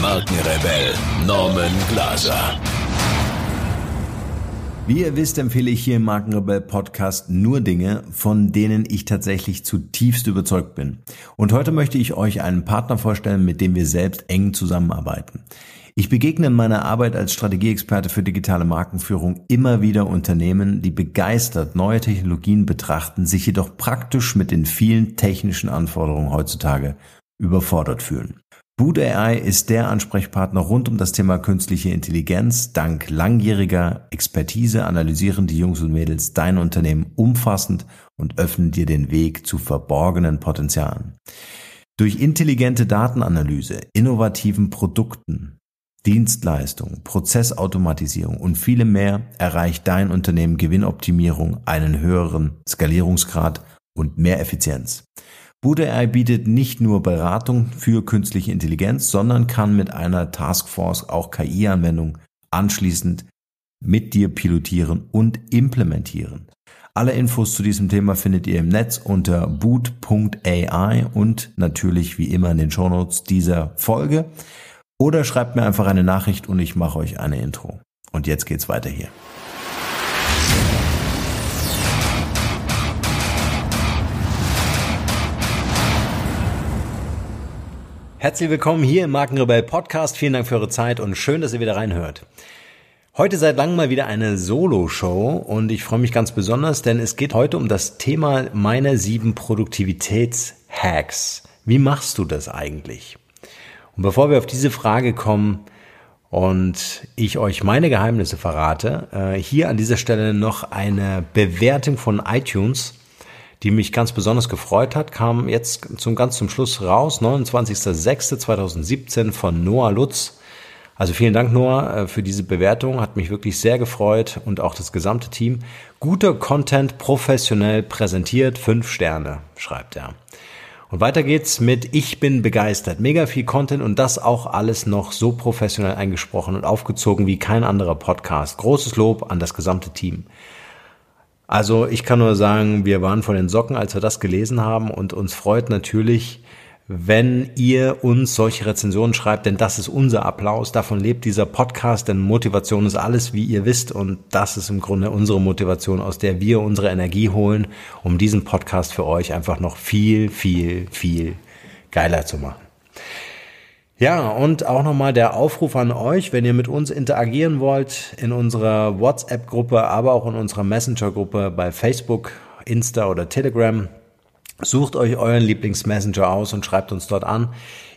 Markenrebell Norman Glaser. Wie ihr wisst, empfehle ich hier im Markenrebell Podcast nur Dinge, von denen ich tatsächlich zutiefst überzeugt bin. Und heute möchte ich euch einen Partner vorstellen, mit dem wir selbst eng zusammenarbeiten. Ich begegne in meiner Arbeit als Strategieexperte für digitale Markenführung immer wieder Unternehmen, die begeistert neue Technologien betrachten, sich jedoch praktisch mit den vielen technischen Anforderungen heutzutage überfordert fühlen. Boot AI ist der Ansprechpartner rund um das Thema künstliche Intelligenz. Dank langjähriger Expertise analysieren die Jungs und Mädels dein Unternehmen umfassend und öffnen dir den Weg zu verborgenen Potenzialen. Durch intelligente Datenanalyse, innovativen Produkten, Dienstleistungen, Prozessautomatisierung und viele mehr erreicht dein Unternehmen Gewinnoptimierung, einen höheren Skalierungsgrad und mehr Effizienz. BootAI bietet nicht nur Beratung für künstliche Intelligenz, sondern kann mit einer Taskforce auch KI-Anwendungen anschließend mit dir pilotieren und implementieren. Alle Infos zu diesem Thema findet ihr im Netz unter boot.ai und natürlich wie immer in den Shownotes dieser Folge. Oder schreibt mir einfach eine Nachricht und ich mache euch eine Intro. Und jetzt geht's weiter hier. Herzlich willkommen hier im Markenrebell Podcast. Vielen Dank für eure Zeit und schön, dass ihr wieder reinhört. Heute seit langem mal wieder eine Solo-Show und ich freue mich ganz besonders, denn es geht heute um das Thema meiner sieben Produktivitäts-Hacks. Wie machst du das eigentlich? Und bevor wir auf diese Frage kommen und ich euch meine Geheimnisse verrate, äh, hier an dieser Stelle noch eine Bewertung von iTunes die mich ganz besonders gefreut hat, kam jetzt zum ganz zum Schluss raus, 29.06.2017 von Noah Lutz. Also vielen Dank, Noah, äh, für diese Bewertung. Hat mich wirklich sehr gefreut und auch das gesamte Team. Guter Content, professionell präsentiert, fünf Sterne, schreibt er. Und weiter geht's mit Ich bin begeistert. Mega viel Content und das auch alles noch so professionell eingesprochen und aufgezogen wie kein anderer Podcast. Großes Lob an das gesamte Team. Also ich kann nur sagen, wir waren von den Socken, als wir das gelesen haben und uns freut natürlich, wenn ihr uns solche Rezensionen schreibt, denn das ist unser Applaus, davon lebt dieser Podcast, denn Motivation ist alles, wie ihr wisst, und das ist im Grunde unsere Motivation, aus der wir unsere Energie holen, um diesen Podcast für euch einfach noch viel, viel, viel geiler zu machen. Ja, und auch nochmal der Aufruf an euch, wenn ihr mit uns interagieren wollt, in unserer WhatsApp-Gruppe, aber auch in unserer Messenger-Gruppe bei Facebook, Insta oder Telegram. Sucht euch euren Lieblings-Messenger aus und schreibt uns dort an.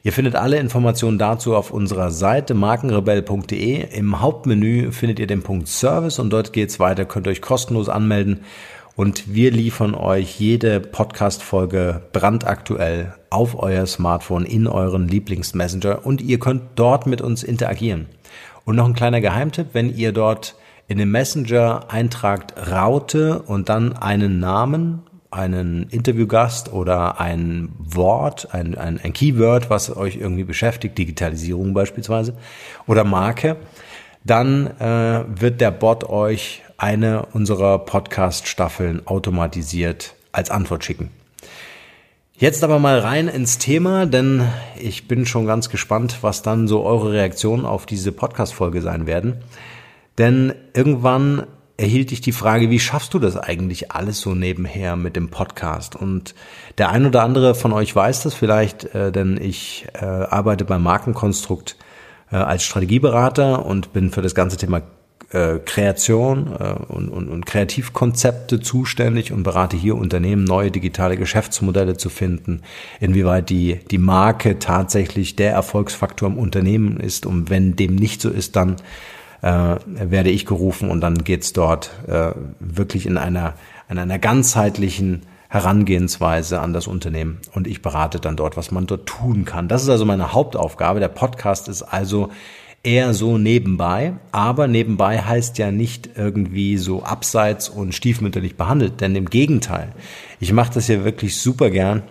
Ihr findet alle Informationen dazu auf unserer Seite markenrebell.de. Im Hauptmenü findet ihr den Punkt Service und dort geht's weiter, könnt ihr euch kostenlos anmelden und wir liefern euch jede Podcast-Folge brandaktuell auf euer Smartphone in euren Lieblingsmessenger und ihr könnt dort mit uns interagieren. Und noch ein kleiner Geheimtipp, wenn ihr dort in den Messenger eintragt Raute und dann einen Namen, einen Interviewgast oder ein Wort, ein, ein, ein Keyword, was euch irgendwie beschäftigt, Digitalisierung beispielsweise oder Marke, dann äh, wird der Bot euch eine unserer Podcast-Staffeln automatisiert als Antwort schicken. Jetzt aber mal rein ins Thema, denn ich bin schon ganz gespannt, was dann so eure Reaktionen auf diese Podcast-Folge sein werden. Denn irgendwann erhielt ich die Frage, wie schaffst du das eigentlich alles so nebenher mit dem Podcast? Und der ein oder andere von euch weiß das vielleicht, äh, denn ich äh, arbeite beim Markenkonstrukt äh, als Strategieberater und bin für das ganze Thema äh, Kreation äh, und, und, und Kreativkonzepte zuständig und berate hier Unternehmen, neue digitale Geschäftsmodelle zu finden, inwieweit die, die Marke tatsächlich der Erfolgsfaktor im Unternehmen ist und wenn dem nicht so ist, dann äh, werde ich gerufen und dann geht's dort äh, wirklich in einer, in einer ganzheitlichen Herangehensweise an das Unternehmen und ich berate dann dort, was man dort tun kann. Das ist also meine Hauptaufgabe. Der Podcast ist also eher so nebenbei. Aber nebenbei heißt ja nicht irgendwie so abseits und stiefmütterlich behandelt, denn im Gegenteil. Ich mache das ja wirklich super gern.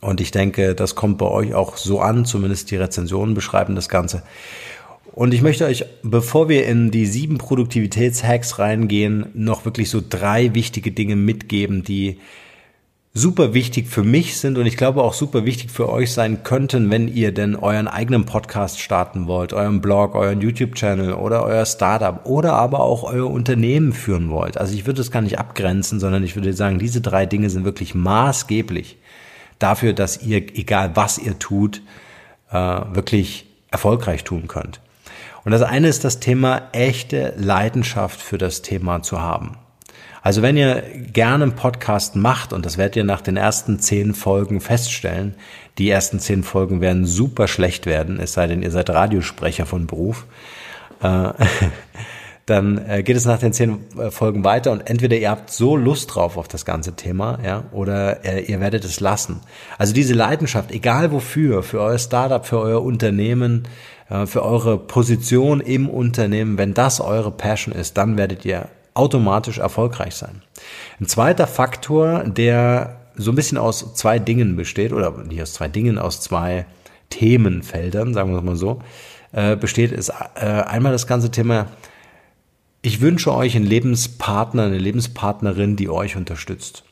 Und ich denke, das kommt bei euch auch so an, zumindest die Rezensionen beschreiben das Ganze. Und ich möchte euch, bevor wir in die sieben Produktivitätshacks reingehen, noch wirklich so drei wichtige Dinge mitgeben, die super wichtig für mich sind und ich glaube auch super wichtig für euch sein könnten, wenn ihr denn euren eigenen Podcast starten wollt, euren Blog, euren YouTube-Channel oder euer Startup oder aber auch euer Unternehmen führen wollt. Also ich würde es gar nicht abgrenzen, sondern ich würde sagen, diese drei Dinge sind wirklich maßgeblich dafür, dass ihr, egal was ihr tut, äh, wirklich erfolgreich tun könnt. Und das eine ist das Thema echte Leidenschaft für das Thema zu haben. Also wenn ihr gerne einen Podcast macht, und das werdet ihr nach den ersten zehn Folgen feststellen, die ersten zehn Folgen werden super schlecht werden, es sei denn, ihr seid Radiosprecher von Beruf, äh, dann äh, geht es nach den zehn äh, Folgen weiter und entweder ihr habt so Lust drauf auf das ganze Thema, ja, oder ihr werdet es lassen. Also diese Leidenschaft, egal wofür, für euer Startup, für euer Unternehmen, für eure Position im Unternehmen, wenn das eure Passion ist, dann werdet ihr automatisch erfolgreich sein. Ein zweiter Faktor, der so ein bisschen aus zwei Dingen besteht, oder nicht aus zwei Dingen, aus zwei Themenfeldern, sagen wir es mal so, äh, besteht, ist äh, einmal das ganze Thema, ich wünsche euch einen Lebenspartner, eine Lebenspartnerin, die euch unterstützt.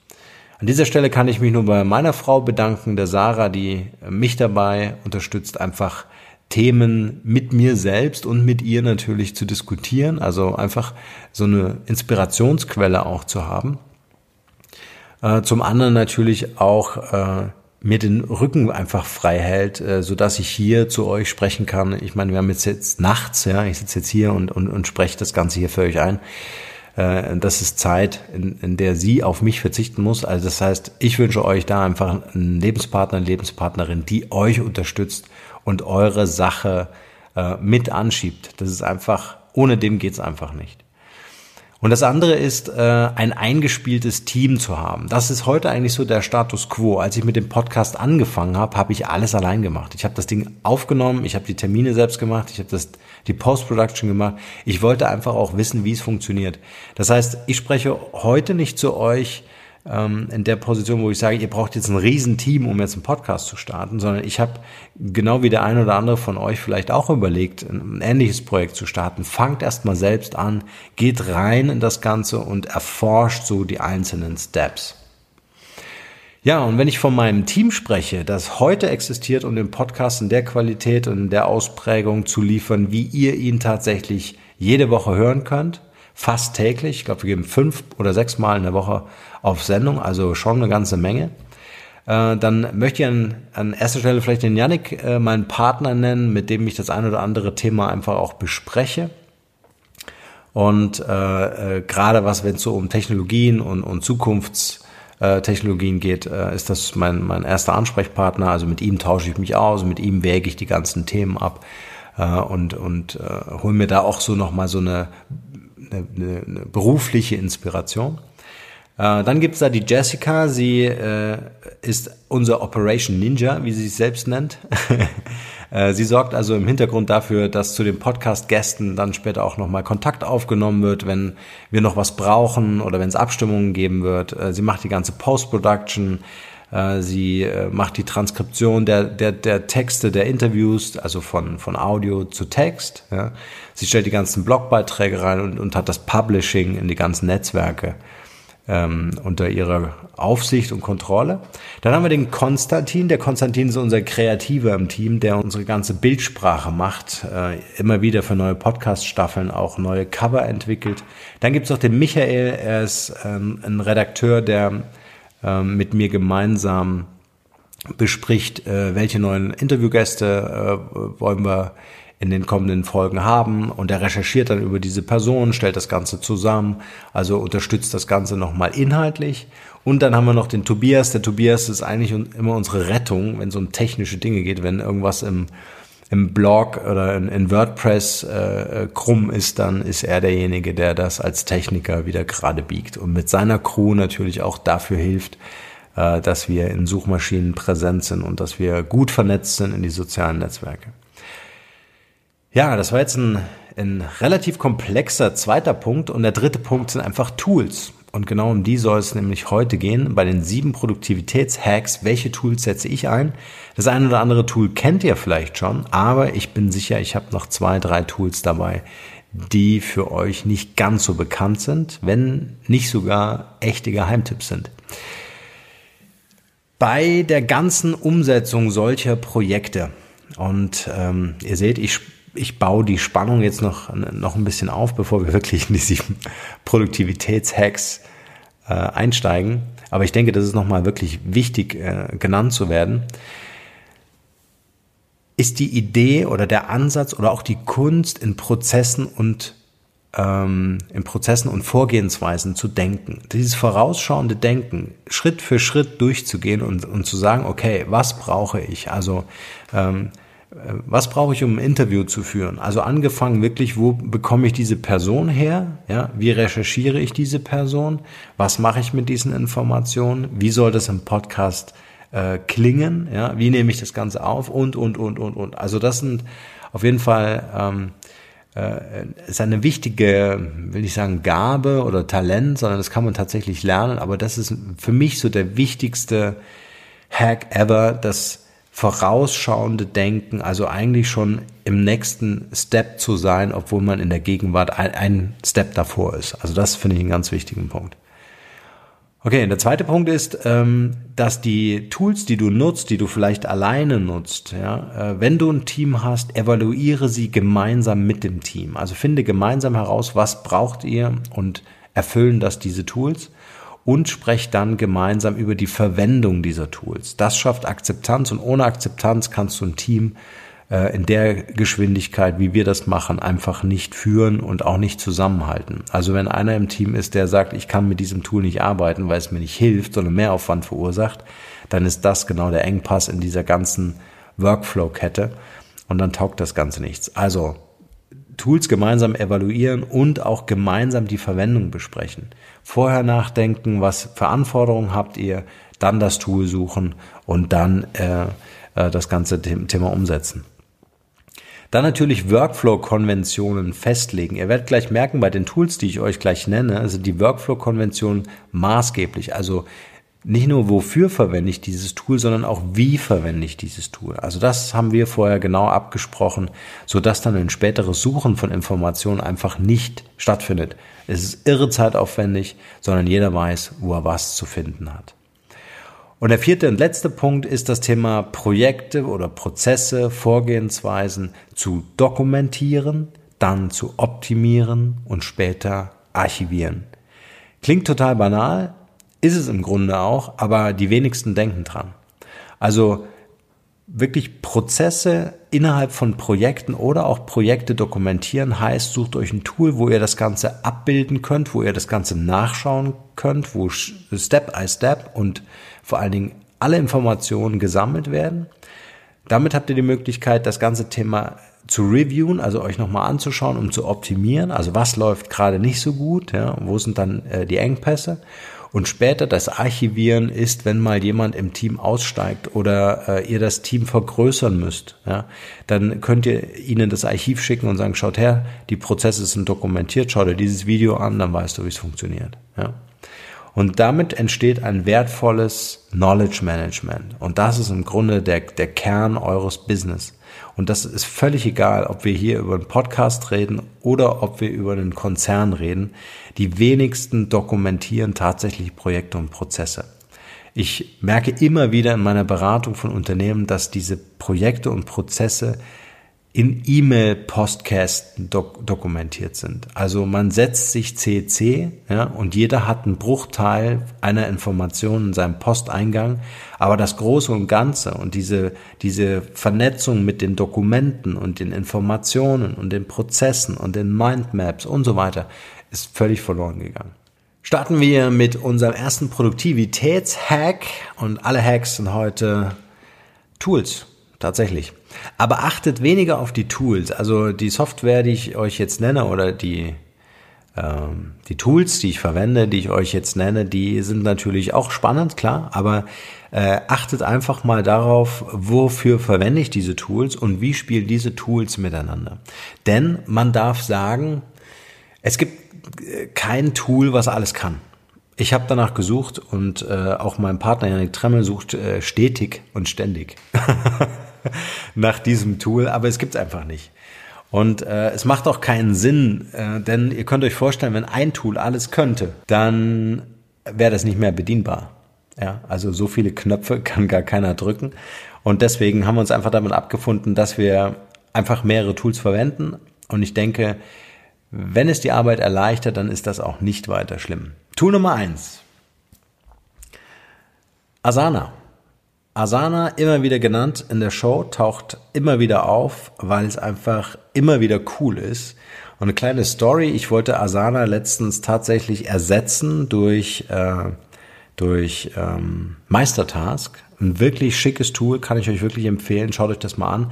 An dieser Stelle kann ich mich nur bei meiner Frau bedanken, der Sarah, die mich dabei unterstützt, einfach Themen mit mir selbst und mit ihr natürlich zu diskutieren, also einfach so eine Inspirationsquelle auch zu haben. Äh, zum anderen natürlich auch äh, mir den Rücken einfach frei hält, äh, so dass ich hier zu euch sprechen kann. Ich meine, wir haben jetzt, jetzt nachts, ja, ich sitze jetzt hier und, und, und spreche das Ganze hier für euch ein. Äh, das ist Zeit, in, in der sie auf mich verzichten muss. Also das heißt, ich wünsche euch da einfach einen Lebenspartner, eine Lebenspartnerin, die euch unterstützt und eure Sache äh, mit anschiebt. Das ist einfach, ohne dem geht's einfach nicht. Und das andere ist, äh, ein eingespieltes Team zu haben. Das ist heute eigentlich so der Status quo. Als ich mit dem Podcast angefangen habe, habe ich alles allein gemacht. Ich habe das Ding aufgenommen, ich habe die Termine selbst gemacht, ich habe das die Post-Production gemacht. Ich wollte einfach auch wissen, wie es funktioniert. Das heißt, ich spreche heute nicht zu euch ähm, in der Position, wo ich sage, ihr braucht jetzt ein Riesenteam, um jetzt einen Podcast zu starten, sondern ich habe genau wie der eine oder andere von euch vielleicht auch überlegt, ein ähnliches Projekt zu starten. Fangt erstmal selbst an, geht rein in das Ganze und erforscht so die einzelnen Steps. Ja, und wenn ich von meinem Team spreche, das heute existiert, um den Podcast in der Qualität und in der Ausprägung zu liefern, wie ihr ihn tatsächlich jede Woche hören könnt, fast täglich, ich glaube, wir geben fünf oder sechs Mal in der Woche auf Sendung, also schon eine ganze Menge. Äh, dann möchte ich an, an erster Stelle vielleicht den Yannick, äh, meinen Partner nennen, mit dem ich das ein oder andere Thema einfach auch bespreche. Und äh, äh, gerade was, wenn es so um Technologien und, und Zukunftstechnologien geht, äh, ist das mein, mein erster Ansprechpartner. Also mit ihm tausche ich mich aus, mit ihm wäge ich die ganzen Themen ab äh, und, und äh, hole mir da auch so nochmal so eine, eine, eine berufliche Inspiration. Äh, dann gibt's da die Jessica, sie äh, ist unser Operation Ninja, wie sie sich selbst nennt. äh, sie sorgt also im Hintergrund dafür, dass zu den Podcast-Gästen dann später auch nochmal Kontakt aufgenommen wird, wenn wir noch was brauchen oder wenn es Abstimmungen geben wird. Äh, sie macht die ganze Post-Production. Äh, sie äh, macht die Transkription der, der, der Texte der Interviews, also von, von Audio zu Text. Ja. Sie stellt die ganzen Blogbeiträge rein und, und hat das Publishing in die ganzen Netzwerke ähm, unter ihrer Aufsicht und Kontrolle. Dann haben wir den Konstantin. Der Konstantin ist unser Kreativer im Team, der unsere ganze Bildsprache macht, äh, immer wieder für neue Podcast-Staffeln auch neue Cover entwickelt. Dann gibt's noch den Michael, er ist ähm, ein Redakteur, der mit mir gemeinsam bespricht, äh, welche neuen Interviewgäste äh, wollen wir in den kommenden Folgen haben und er recherchiert dann über diese Person, stellt das Ganze zusammen, also unterstützt das Ganze nochmal inhaltlich. Und dann haben wir noch den Tobias. Der Tobias ist eigentlich immer unsere Rettung, wenn es um technische Dinge geht, wenn irgendwas im, im Blog oder in, in WordPress äh, krumm ist, dann ist er derjenige, der das als Techniker wieder gerade biegt und mit seiner Crew natürlich auch dafür hilft, äh, dass wir in Suchmaschinen präsent sind und dass wir gut vernetzt sind in die sozialen Netzwerke. Ja, das war jetzt ein, ein relativ komplexer zweiter Punkt und der dritte Punkt sind einfach Tools. Und genau um die soll es nämlich heute gehen. Bei den sieben Produktivitätshacks, welche Tools setze ich ein? Das eine oder andere Tool kennt ihr vielleicht schon, aber ich bin sicher, ich habe noch zwei, drei Tools dabei, die für euch nicht ganz so bekannt sind, wenn nicht sogar echte Geheimtipps sind. Bei der ganzen Umsetzung solcher Projekte, und ähm, ihr seht, ich ich baue die Spannung jetzt noch, noch ein bisschen auf, bevor wir wirklich in die sieben Produktivitätshacks äh, einsteigen. Aber ich denke, das ist nochmal wirklich wichtig äh, genannt zu werden. Ist die Idee oder der Ansatz oder auch die Kunst in Prozessen und ähm, in Prozessen und Vorgehensweisen zu denken. Dieses vorausschauende Denken, Schritt für Schritt durchzugehen und, und zu sagen, okay, was brauche ich? Also ähm, was brauche ich, um ein Interview zu führen? Also angefangen wirklich, wo bekomme ich diese Person her? Ja, wie recherchiere ich diese Person? Was mache ich mit diesen Informationen? Wie soll das im Podcast äh, klingen? Ja, wie nehme ich das Ganze auf? Und, und, und, und, und. Also das sind auf jeden Fall, ähm, äh, ist eine wichtige, will ich sagen, Gabe oder Talent, sondern das kann man tatsächlich lernen. Aber das ist für mich so der wichtigste Hack ever, dass vorausschauende Denken, also eigentlich schon im nächsten Step zu sein, obwohl man in der Gegenwart ein, Step davor ist. Also das finde ich einen ganz wichtigen Punkt. Okay, der zweite Punkt ist, ähm, dass die Tools, die du nutzt, die du vielleicht alleine nutzt, ja, äh, wenn du ein Team hast, evaluiere sie gemeinsam mit dem Team. Also finde gemeinsam heraus, was braucht ihr und erfüllen das diese Tools und sprecht dann gemeinsam über die Verwendung dieser Tools. Das schafft Akzeptanz und ohne Akzeptanz kannst du ein Team äh, in der Geschwindigkeit, wie wir das machen, einfach nicht führen und auch nicht zusammenhalten. Also wenn einer im Team ist, der sagt, ich kann mit diesem Tool nicht arbeiten, weil es mir nicht hilft, sondern Mehraufwand verursacht, dann ist das genau der Engpass in dieser ganzen Workflow-Kette und dann taugt das Ganze nichts. Also Tools gemeinsam evaluieren und auch gemeinsam die Verwendung besprechen. Vorher nachdenken, was für Anforderungen habt ihr, dann das Tool suchen und dann äh, äh, das ganze Thema umsetzen. Dann natürlich Workflow-Konventionen festlegen. Ihr werdet gleich merken, bei den Tools, die ich euch gleich nenne, also die Workflow-Konventionen maßgeblich. Also nicht nur wofür verwende ich dieses Tool, sondern auch wie verwende ich dieses Tool. Also das haben wir vorher genau abgesprochen, so dass dann ein späteres Suchen von Informationen einfach nicht stattfindet. Es ist irre zeitaufwendig, sondern jeder weiß, wo er was zu finden hat. Und der vierte und letzte Punkt ist das Thema Projekte oder Prozesse, Vorgehensweisen zu dokumentieren, dann zu optimieren und später archivieren. Klingt total banal, ist es im Grunde auch, aber die wenigsten denken dran. Also wirklich Prozesse innerhalb von Projekten oder auch Projekte dokumentieren heißt, sucht euch ein Tool, wo ihr das Ganze abbilden könnt, wo ihr das Ganze nachschauen könnt, wo Step by Step und vor allen Dingen alle Informationen gesammelt werden. Damit habt ihr die Möglichkeit, das ganze Thema zu reviewen, also euch nochmal anzuschauen, um zu optimieren. Also was läuft gerade nicht so gut, ja, wo sind dann äh, die Engpässe und später das Archivieren ist, wenn mal jemand im Team aussteigt oder äh, ihr das Team vergrößern müsst, ja, dann könnt ihr ihnen das Archiv schicken und sagen, schaut her, die Prozesse sind dokumentiert, schaut dir dieses Video an, dann weißt du, wie es funktioniert. Ja. Und damit entsteht ein wertvolles Knowledge Management. Und das ist im Grunde der, der Kern eures Business. Und das ist völlig egal, ob wir hier über einen Podcast reden oder ob wir über einen Konzern reden. Die wenigsten dokumentieren tatsächlich Projekte und Prozesse. Ich merke immer wieder in meiner Beratung von Unternehmen, dass diese Projekte und Prozesse in E-Mail-Postcasten dok dokumentiert sind. Also man setzt sich CC ja, und jeder hat einen Bruchteil einer Information in seinem Posteingang, aber das Große und Ganze und diese, diese Vernetzung mit den Dokumenten und den Informationen und den Prozessen und den Mindmaps und so weiter ist völlig verloren gegangen. Starten wir mit unserem ersten Produktivitätshack und alle Hacks sind heute Tools, tatsächlich. Aber achtet weniger auf die Tools. Also die Software, die ich euch jetzt nenne oder die ähm, die Tools, die ich verwende, die ich euch jetzt nenne, die sind natürlich auch spannend, klar, aber äh, achtet einfach mal darauf, wofür verwende ich diese Tools und wie spielen diese Tools miteinander. Denn man darf sagen, es gibt äh, kein Tool, was alles kann. Ich habe danach gesucht und äh, auch mein Partner Janik Tremmel sucht äh, stetig und ständig nach diesem Tool, aber es gibt es einfach nicht. Und äh, es macht auch keinen Sinn, äh, denn ihr könnt euch vorstellen, wenn ein Tool alles könnte, dann wäre das nicht mehr bedienbar. Ja, also so viele Knöpfe kann gar keiner drücken. Und deswegen haben wir uns einfach damit abgefunden, dass wir einfach mehrere Tools verwenden. Und ich denke, wenn es die Arbeit erleichtert, dann ist das auch nicht weiter schlimm. Tool Nummer eins: Asana. Asana, immer wieder genannt in der Show, taucht immer wieder auf, weil es einfach immer wieder cool ist. Und eine kleine Story, ich wollte Asana letztens tatsächlich ersetzen durch, äh, durch ähm, Meistertask. Ein wirklich schickes Tool, kann ich euch wirklich empfehlen. Schaut euch das mal an.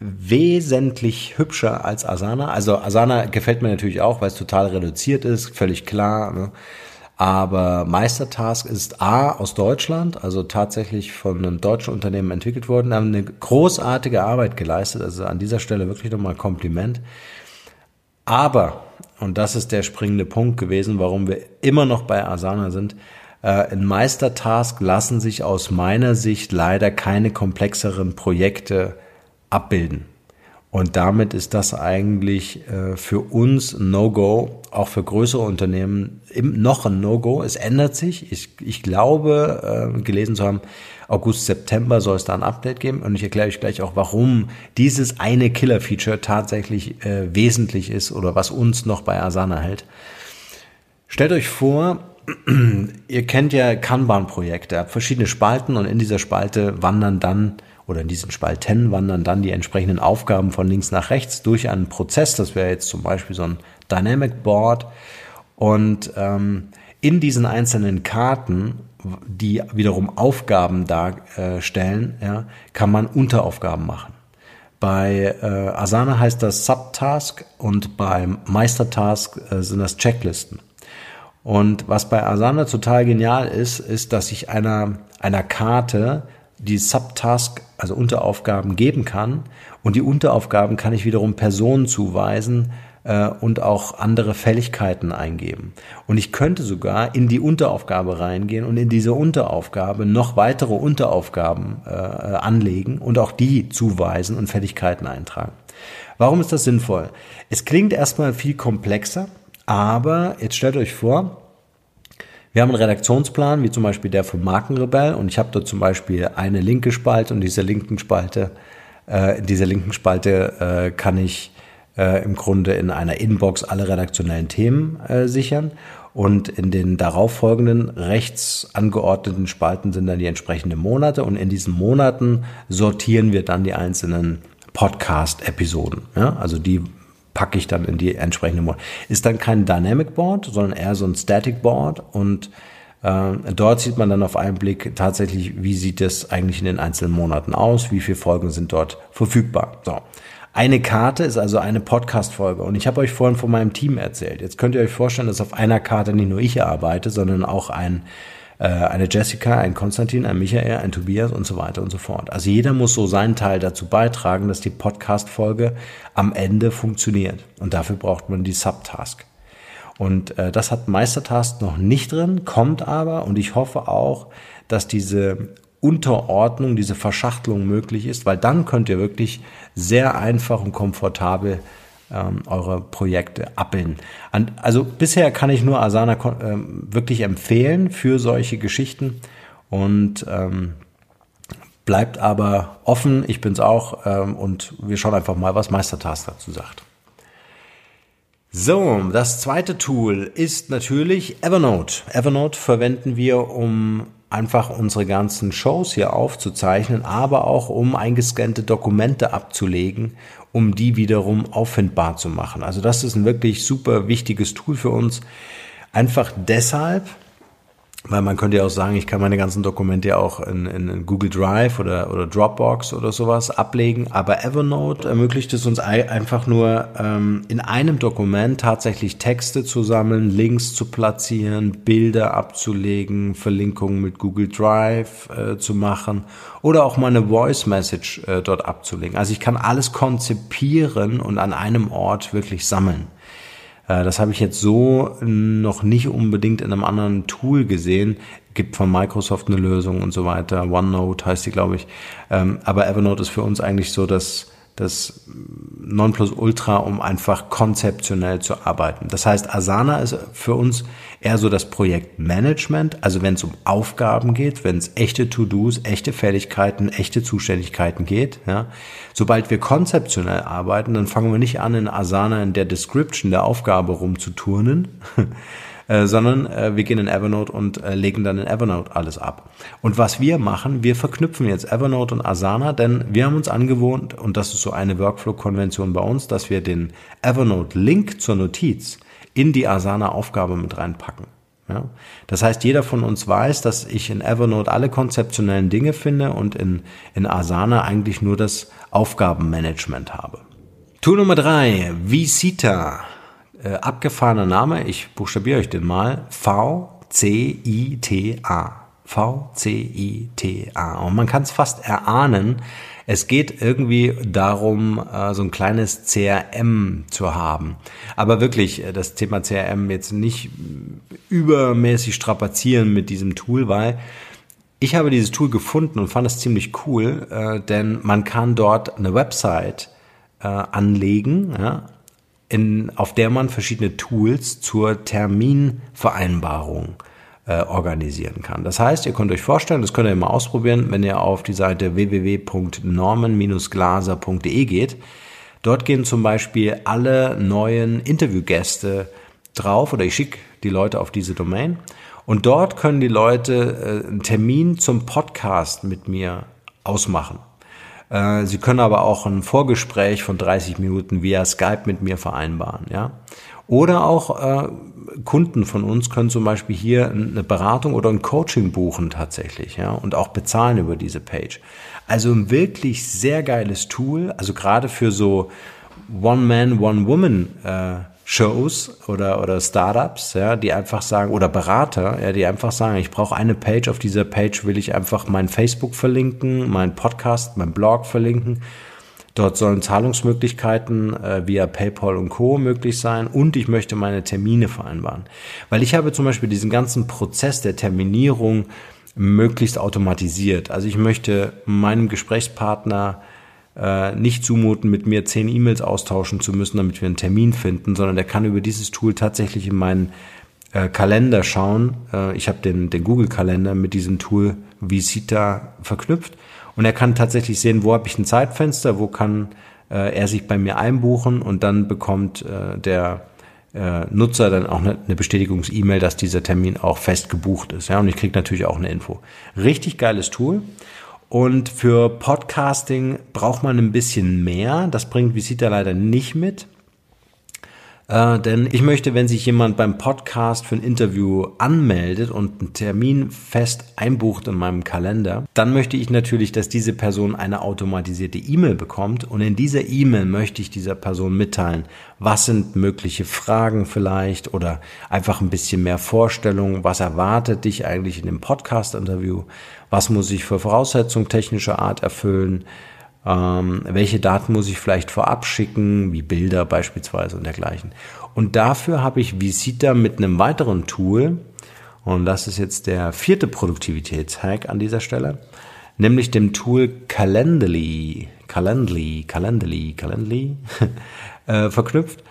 Wesentlich hübscher als Asana. Also Asana gefällt mir natürlich auch, weil es total reduziert ist, völlig klar. Ne? Aber Meistertask ist A aus Deutschland, also tatsächlich von einem deutschen Unternehmen entwickelt worden, haben eine großartige Arbeit geleistet. Also an dieser Stelle wirklich nochmal Kompliment. Aber, und das ist der springende Punkt gewesen, warum wir immer noch bei Asana sind, äh, in Meistertask lassen sich aus meiner Sicht leider keine komplexeren Projekte abbilden. Und damit ist das eigentlich äh, für uns No-Go, auch für größere Unternehmen noch ein No-Go. Es ändert sich. Ich, ich glaube, äh, gelesen zu haben, August, September soll es da ein Update geben. Und ich erkläre euch gleich auch, warum dieses eine Killer-Feature tatsächlich äh, wesentlich ist oder was uns noch bei Asana hält. Stellt euch vor, ihr kennt ja Kanban-Projekte, verschiedene Spalten und in dieser Spalte wandern dann oder in diesen Spalten wandern dann die entsprechenden Aufgaben von links nach rechts durch einen Prozess. Das wäre jetzt zum Beispiel so ein Dynamic Board. Und ähm, in diesen einzelnen Karten, die wiederum Aufgaben darstellen, ja, kann man Unteraufgaben machen. Bei äh, Asana heißt das Subtask und beim Meistertask äh, sind das Checklisten. Und was bei Asana total genial ist, ist, dass ich einer, einer Karte die Subtask, also Unteraufgaben geben kann. Und die Unteraufgaben kann ich wiederum Personen zuweisen äh, und auch andere Fälligkeiten eingeben. Und ich könnte sogar in die Unteraufgabe reingehen und in diese Unteraufgabe noch weitere Unteraufgaben äh, anlegen und auch die zuweisen und Fälligkeiten eintragen. Warum ist das sinnvoll? Es klingt erstmal viel komplexer, aber jetzt stellt euch vor, wir haben einen Redaktionsplan, wie zum Beispiel der von Markenrebell, und ich habe dort zum Beispiel eine linke Spalte und diese linken Spalte, äh, in dieser linken Spalte äh, kann ich äh, im Grunde in einer Inbox alle redaktionellen Themen äh, sichern. Und in den darauffolgenden rechts angeordneten Spalten sind dann die entsprechenden Monate. Und in diesen Monaten sortieren wir dann die einzelnen Podcast-Episoden. Ja? Also die packe ich dann in die entsprechende Board. Ist dann kein Dynamic Board, sondern eher so ein Static Board und äh, dort sieht man dann auf einen Blick tatsächlich, wie sieht es eigentlich in den einzelnen Monaten aus, wie viele Folgen sind dort verfügbar. So. Eine Karte ist also eine Podcast-Folge und ich habe euch vorhin von meinem Team erzählt. Jetzt könnt ihr euch vorstellen, dass auf einer Karte nicht nur ich arbeite, sondern auch ein eine Jessica, ein Konstantin, ein Michael, ein Tobias und so weiter und so fort. Also jeder muss so seinen Teil dazu beitragen, dass die Podcast-Folge am Ende funktioniert. Und dafür braucht man die Subtask. Und äh, das hat Meistertask noch nicht drin, kommt aber und ich hoffe auch, dass diese Unterordnung, diese Verschachtelung möglich ist, weil dann könnt ihr wirklich sehr einfach und komfortabel ähm, eure Projekte abbilden. also bisher kann ich nur Asana ähm, wirklich empfehlen für solche Geschichten und ähm, bleibt aber offen. Ich bin es auch ähm, und wir schauen einfach mal, was Meistertask dazu sagt. So, das zweite Tool ist natürlich Evernote. Evernote verwenden wir, um einfach unsere ganzen Shows hier aufzuzeichnen, aber auch um eingescannte Dokumente abzulegen, um die wiederum auffindbar zu machen. Also das ist ein wirklich super wichtiges Tool für uns. Einfach deshalb, weil man könnte ja auch sagen, ich kann meine ganzen Dokumente ja auch in, in, Google Drive oder, oder Dropbox oder sowas ablegen. Aber Evernote ermöglicht es uns einfach nur, ähm, in einem Dokument tatsächlich Texte zu sammeln, Links zu platzieren, Bilder abzulegen, Verlinkungen mit Google Drive äh, zu machen oder auch mal eine Voice Message äh, dort abzulegen. Also ich kann alles konzipieren und an einem Ort wirklich sammeln. Äh, das habe ich jetzt so noch nicht unbedingt in einem anderen Tool gesehen. Gibt von Microsoft eine Lösung und so weiter. OneNote heißt die, glaube ich. Ähm, aber Evernote ist für uns eigentlich so das das Nonplusultra, um einfach konzeptionell zu arbeiten. Das heißt, Asana ist für uns eher so das Projektmanagement, also wenn es um Aufgaben geht, wenn es echte To-Dos, echte Fähigkeiten, echte Zuständigkeiten geht. Ja. Sobald wir konzeptionell arbeiten, dann fangen wir nicht an, in Asana in der Description der Aufgabe rumzuturnen, Äh, sondern äh, wir gehen in Evernote und äh, legen dann in Evernote alles ab. Und was wir machen, wir verknüpfen jetzt Evernote und Asana, denn wir haben uns angewohnt, und das ist so eine Workflow-Konvention bei uns, dass wir den Evernote-Link zur Notiz in die Asana-Aufgabe mit reinpacken. Ja? Das heißt, jeder von uns weiß, dass ich in Evernote alle konzeptionellen Dinge finde und in, in Asana eigentlich nur das Aufgabenmanagement habe. Tool Nummer drei, Visita äh, abgefahrener Name, ich buchstabiere euch den mal, V-C-I-T-A. V-C-I-T-A. Und man kann es fast erahnen, es geht irgendwie darum, äh, so ein kleines CRM zu haben. Aber wirklich, äh, das Thema CRM jetzt nicht übermäßig strapazieren mit diesem Tool, weil ich habe dieses Tool gefunden und fand es ziemlich cool, äh, denn man kann dort eine Website anlegen, in, auf der man verschiedene Tools zur Terminvereinbarung äh, organisieren kann. Das heißt, ihr könnt euch vorstellen, das könnt ihr mal ausprobieren, wenn ihr auf die Seite www.norman-glaser.de geht. Dort gehen zum Beispiel alle neuen Interviewgäste drauf oder ich schicke die Leute auf diese Domain und dort können die Leute äh, einen Termin zum Podcast mit mir ausmachen. Äh, Sie können aber auch ein Vorgespräch von 30 Minuten via Skype mit mir vereinbaren, ja. Oder auch äh, Kunden von uns können zum Beispiel hier eine Beratung oder ein Coaching buchen tatsächlich, ja, und auch bezahlen über diese Page. Also ein wirklich sehr geiles Tool, also gerade für so One-Man, One-Woman äh, Shows oder, oder Startups, ja, die einfach sagen, oder Berater, ja, die einfach sagen, ich brauche eine Page, auf dieser Page will ich einfach mein Facebook verlinken, mein Podcast, mein Blog verlinken. Dort sollen Zahlungsmöglichkeiten äh, via PayPal und Co. möglich sein und ich möchte meine Termine vereinbaren. Weil ich habe zum Beispiel diesen ganzen Prozess der Terminierung möglichst automatisiert. Also ich möchte meinem Gesprächspartner äh, nicht zumuten, mit mir zehn E-Mails austauschen zu müssen, damit wir einen Termin finden, sondern der kann über dieses Tool tatsächlich in meinen äh, Kalender schauen. Äh, ich habe den, den Google-Kalender mit diesem Tool Visita verknüpft und er kann tatsächlich sehen, wo habe ich ein Zeitfenster, wo kann äh, er sich bei mir einbuchen und dann bekommt äh, der äh, Nutzer dann auch eine, eine Bestätigungs-E-Mail, dass dieser Termin auch fest gebucht ist. Ja, und ich kriege natürlich auch eine Info. Richtig geiles Tool. Und für Podcasting braucht man ein bisschen mehr. Das bringt Visita leider nicht mit. Äh, denn ich möchte, wenn sich jemand beim Podcast für ein Interview anmeldet und einen Termin fest einbucht in meinem Kalender, dann möchte ich natürlich, dass diese Person eine automatisierte E-Mail bekommt und in dieser E-Mail möchte ich dieser Person mitteilen, was sind mögliche Fragen vielleicht oder einfach ein bisschen mehr Vorstellung, was erwartet dich eigentlich in dem Podcast-Interview, was muss ich für Voraussetzungen technischer Art erfüllen, ähm, welche Daten muss ich vielleicht vorab schicken, wie Bilder beispielsweise und dergleichen. Und dafür habe ich Visita mit einem weiteren Tool, und das ist jetzt der vierte Produktivitätshack an dieser Stelle, nämlich dem Tool Calendly, Calendly, Calendly, Calendly äh, verknüpft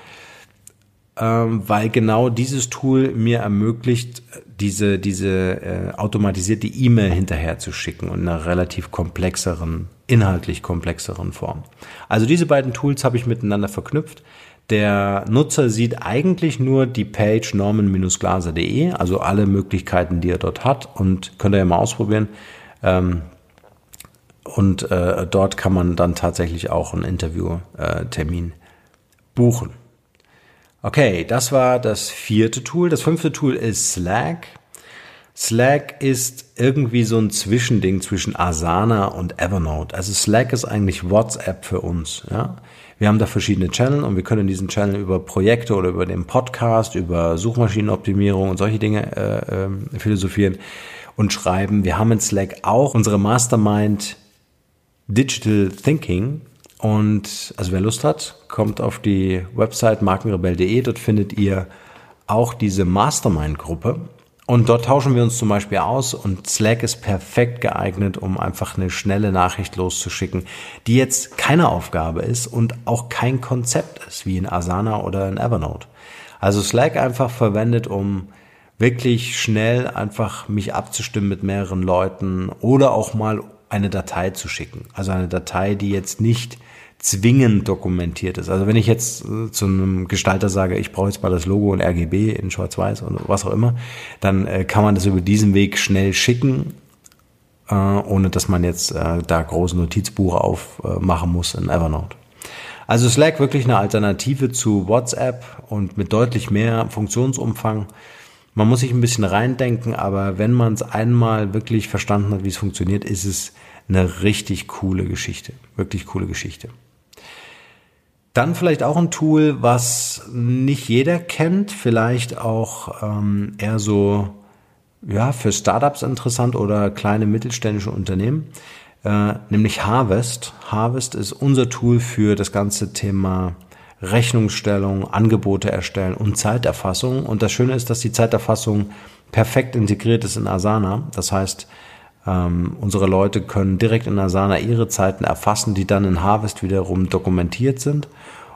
ähm, weil genau dieses Tool mir ermöglicht, diese, diese äh, automatisierte E-Mail hinterher zu schicken und in einer relativ komplexeren, inhaltlich komplexeren Form. Also diese beiden Tools habe ich miteinander verknüpft. Der Nutzer sieht eigentlich nur die Page norman-glaser.de, also alle Möglichkeiten, die er dort hat und könnt ihr ja mal ausprobieren. Ähm, und äh, dort kann man dann tatsächlich auch einen Interviewtermin äh, buchen. Okay, das war das vierte Tool. Das fünfte Tool ist Slack. Slack ist irgendwie so ein Zwischending zwischen Asana und Evernote. Also Slack ist eigentlich WhatsApp für uns. Ja? Wir haben da verschiedene Channel und wir können diesen Channel über Projekte oder über den Podcast, über Suchmaschinenoptimierung und solche Dinge äh, äh, philosophieren und schreiben. Wir haben in Slack auch unsere Mastermind Digital Thinking. Und also wer Lust hat, kommt auf die Website markenrebell.de. Dort findet ihr auch diese Mastermind-Gruppe. Und dort tauschen wir uns zum Beispiel aus und Slack ist perfekt geeignet, um einfach eine schnelle Nachricht loszuschicken, die jetzt keine Aufgabe ist und auch kein Konzept ist, wie in Asana oder in Evernote. Also Slack einfach verwendet, um wirklich schnell einfach mich abzustimmen mit mehreren Leuten oder auch mal eine Datei zu schicken. Also eine Datei, die jetzt nicht zwingend dokumentiert ist. Also wenn ich jetzt äh, zu einem Gestalter sage, ich brauche jetzt mal das Logo und RGB in Schwarz-Weiß und was auch immer, dann äh, kann man das über diesen Weg schnell schicken, äh, ohne dass man jetzt da große Notizbuch aufmachen muss in Evernote. Also Slack wirklich eine Alternative zu WhatsApp und mit deutlich mehr Funktionsumfang. Man muss sich ein bisschen reindenken, aber wenn man es einmal wirklich verstanden hat, wie es funktioniert, ist es eine richtig coole Geschichte. Wirklich coole Geschichte. Dann vielleicht auch ein Tool, was nicht jeder kennt, vielleicht auch ähm, eher so ja für Startups interessant oder kleine mittelständische Unternehmen, äh, nämlich Harvest. Harvest ist unser Tool für das ganze Thema Rechnungsstellung, Angebote erstellen und Zeiterfassung. Und das Schöne ist, dass die Zeiterfassung perfekt integriert ist in Asana. Das heißt, ähm, unsere Leute können direkt in Asana ihre Zeiten erfassen, die dann in Harvest wiederum dokumentiert sind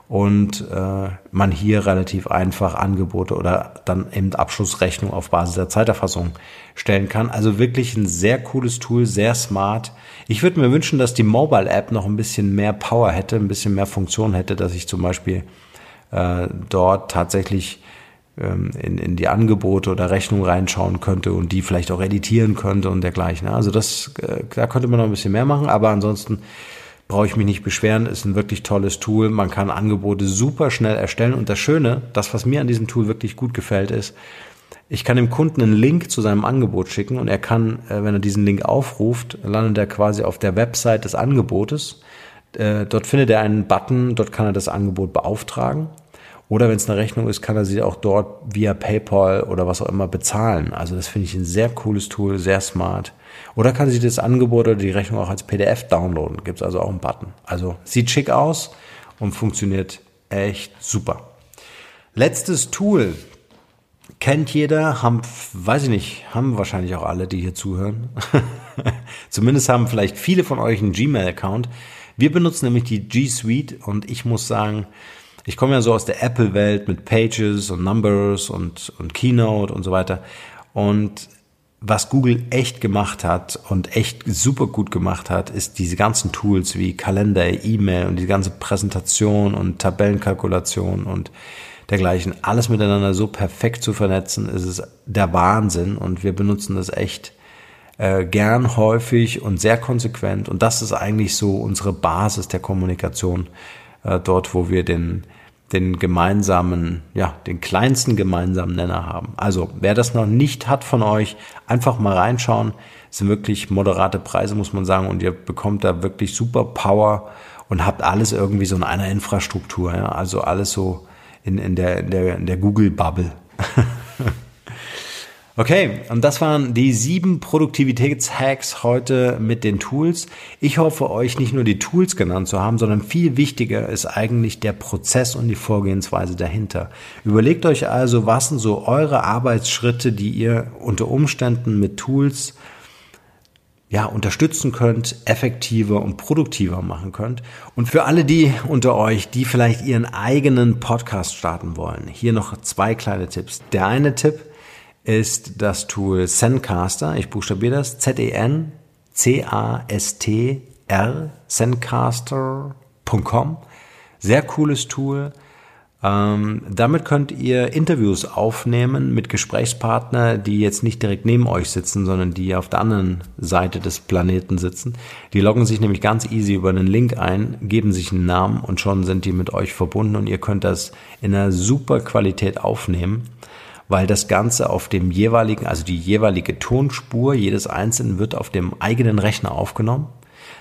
und äh, man hier relativ einfach Angebote oder dann eben Abschlussrechnung auf Basis der Zeiterfassung stellen kann. Also wirklich ein sehr cooles Tool, sehr smart. Ich würde mir wünschen, dass die Mobile App noch ein bisschen mehr Power hätte, ein bisschen mehr Funktion hätte, dass ich zum Beispiel äh, dort tatsächlich in, in die Angebote oder Rechnung reinschauen könnte und die vielleicht auch editieren könnte und dergleichen. Also das, äh, da könnte man noch ein bisschen mehr machen, aber ansonsten brauche ich mich nicht beschweren, ist ein wirklich tolles Tool. Man kann Angebote super schnell erstellen und das Schöne, das was mir an diesem Tool wirklich gut gefällt, ist, ich kann dem Kunden einen Link zu seinem Angebot schicken und er kann, äh, wenn er diesen Link aufruft, landet er quasi auf der Website des Angebotes. Äh, dort findet er einen Button, dort kann er das Angebot beauftragen oder wenn es eine Rechnung ist, kann er sie auch dort via PayPal oder was auch immer bezahlen. Also das finde ich ein sehr cooles Tool, sehr smart. Oder kann sie das Angebot oder die Rechnung auch als PDF downloaden. Gibt es also auch einen Button. Also sieht schick aus und funktioniert echt super. Letztes Tool. Kennt jeder, haben, weiß ich nicht, haben wahrscheinlich auch alle, die hier zuhören. Zumindest haben vielleicht viele von euch einen Gmail-Account. Wir benutzen nämlich die G Suite und ich muss sagen, ich komme ja so aus der Apple-Welt mit Pages und Numbers und, und Keynote und so weiter. Und was Google echt gemacht hat und echt super gut gemacht hat, ist diese ganzen Tools wie Kalender, E-Mail und die ganze Präsentation und Tabellenkalkulation und dergleichen, alles miteinander so perfekt zu vernetzen, ist es der Wahnsinn. Und wir benutzen das echt äh, gern häufig und sehr konsequent. Und das ist eigentlich so unsere Basis der Kommunikation äh, dort, wo wir den den gemeinsamen, ja, den kleinsten gemeinsamen Nenner haben. Also, wer das noch nicht hat von euch, einfach mal reinschauen. Es sind wirklich moderate Preise, muss man sagen, und ihr bekommt da wirklich super Power und habt alles irgendwie so in einer Infrastruktur, ja, also alles so in, in der, in der, in der Google-Bubble. Okay, und das waren die sieben Produktivitätshacks heute mit den Tools. Ich hoffe, euch nicht nur die Tools genannt zu haben, sondern viel wichtiger ist eigentlich der Prozess und die Vorgehensweise dahinter. Überlegt euch also, was sind so eure Arbeitsschritte, die ihr unter Umständen mit Tools ja, unterstützen könnt, effektiver und produktiver machen könnt. Und für alle die unter euch, die vielleicht ihren eigenen Podcast starten wollen, hier noch zwei kleine Tipps. Der eine Tipp, ist das Tool Zencaster. Ich buchstabiere das Z-E-N C-A-S-T-R Zencaster.com. Sehr cooles Tool. Ähm, damit könnt ihr Interviews aufnehmen mit Gesprächspartnern, die jetzt nicht direkt neben euch sitzen, sondern die auf der anderen Seite des Planeten sitzen. Die loggen sich nämlich ganz easy über einen Link ein, geben sich einen Namen und schon sind die mit euch verbunden und ihr könnt das in einer super Qualität aufnehmen weil das Ganze auf dem jeweiligen, also die jeweilige Tonspur jedes Einzelnen wird auf dem eigenen Rechner aufgenommen.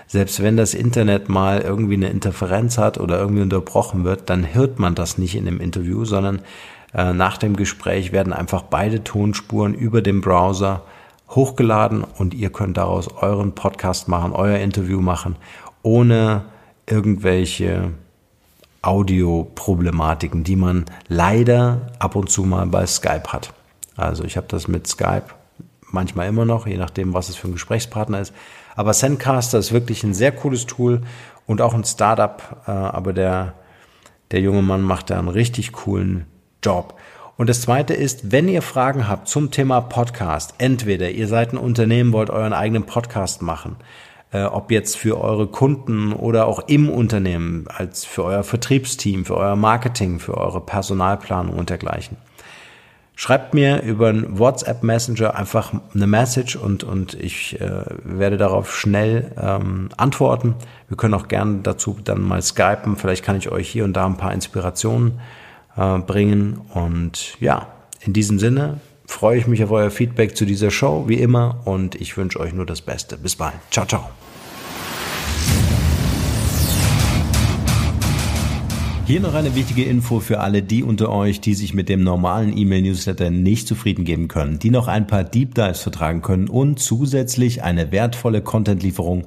Selbst wenn das Internet mal irgendwie eine Interferenz hat oder irgendwie unterbrochen wird, dann hört man das nicht in dem Interview, sondern äh, nach dem Gespräch werden einfach beide Tonspuren über dem Browser hochgeladen und ihr könnt daraus euren Podcast machen, euer Interview machen, ohne irgendwelche Audioproblematiken, die man leider ab und zu mal bei Skype hat. Also ich habe das mit Skype manchmal immer noch, je nachdem, was es für ein Gesprächspartner ist. Aber Sendcaster ist wirklich ein sehr cooles Tool und auch ein Startup, äh, aber der, der junge Mann macht da einen richtig coolen Job. Und das zweite ist, wenn ihr Fragen habt zum Thema Podcast, entweder ihr seid ein Unternehmen, wollt euren eigenen Podcast machen, äh, ob jetzt für eure Kunden oder auch im Unternehmen, als für euer Vertriebsteam, für euer Marketing, für eure Personalplanung und dergleichen. Schreibt mir über einen WhatsApp Messenger einfach eine Message und, und ich äh, werde darauf schnell ähm, antworten. Wir können auch gerne dazu dann mal skypen. Vielleicht kann ich euch hier und da ein paar Inspirationen äh, bringen. Und ja, in diesem Sinne freue ich mich auf euer Feedback zu dieser Show, wie immer. Und ich wünsche euch nur das Beste. Bis bald. Ciao, ciao. Hier noch eine wichtige Info für alle die unter euch, die sich mit dem normalen E-Mail-Newsletter nicht zufrieden geben können, die noch ein paar Deep Dives vertragen können und zusätzlich eine wertvolle Content-Lieferung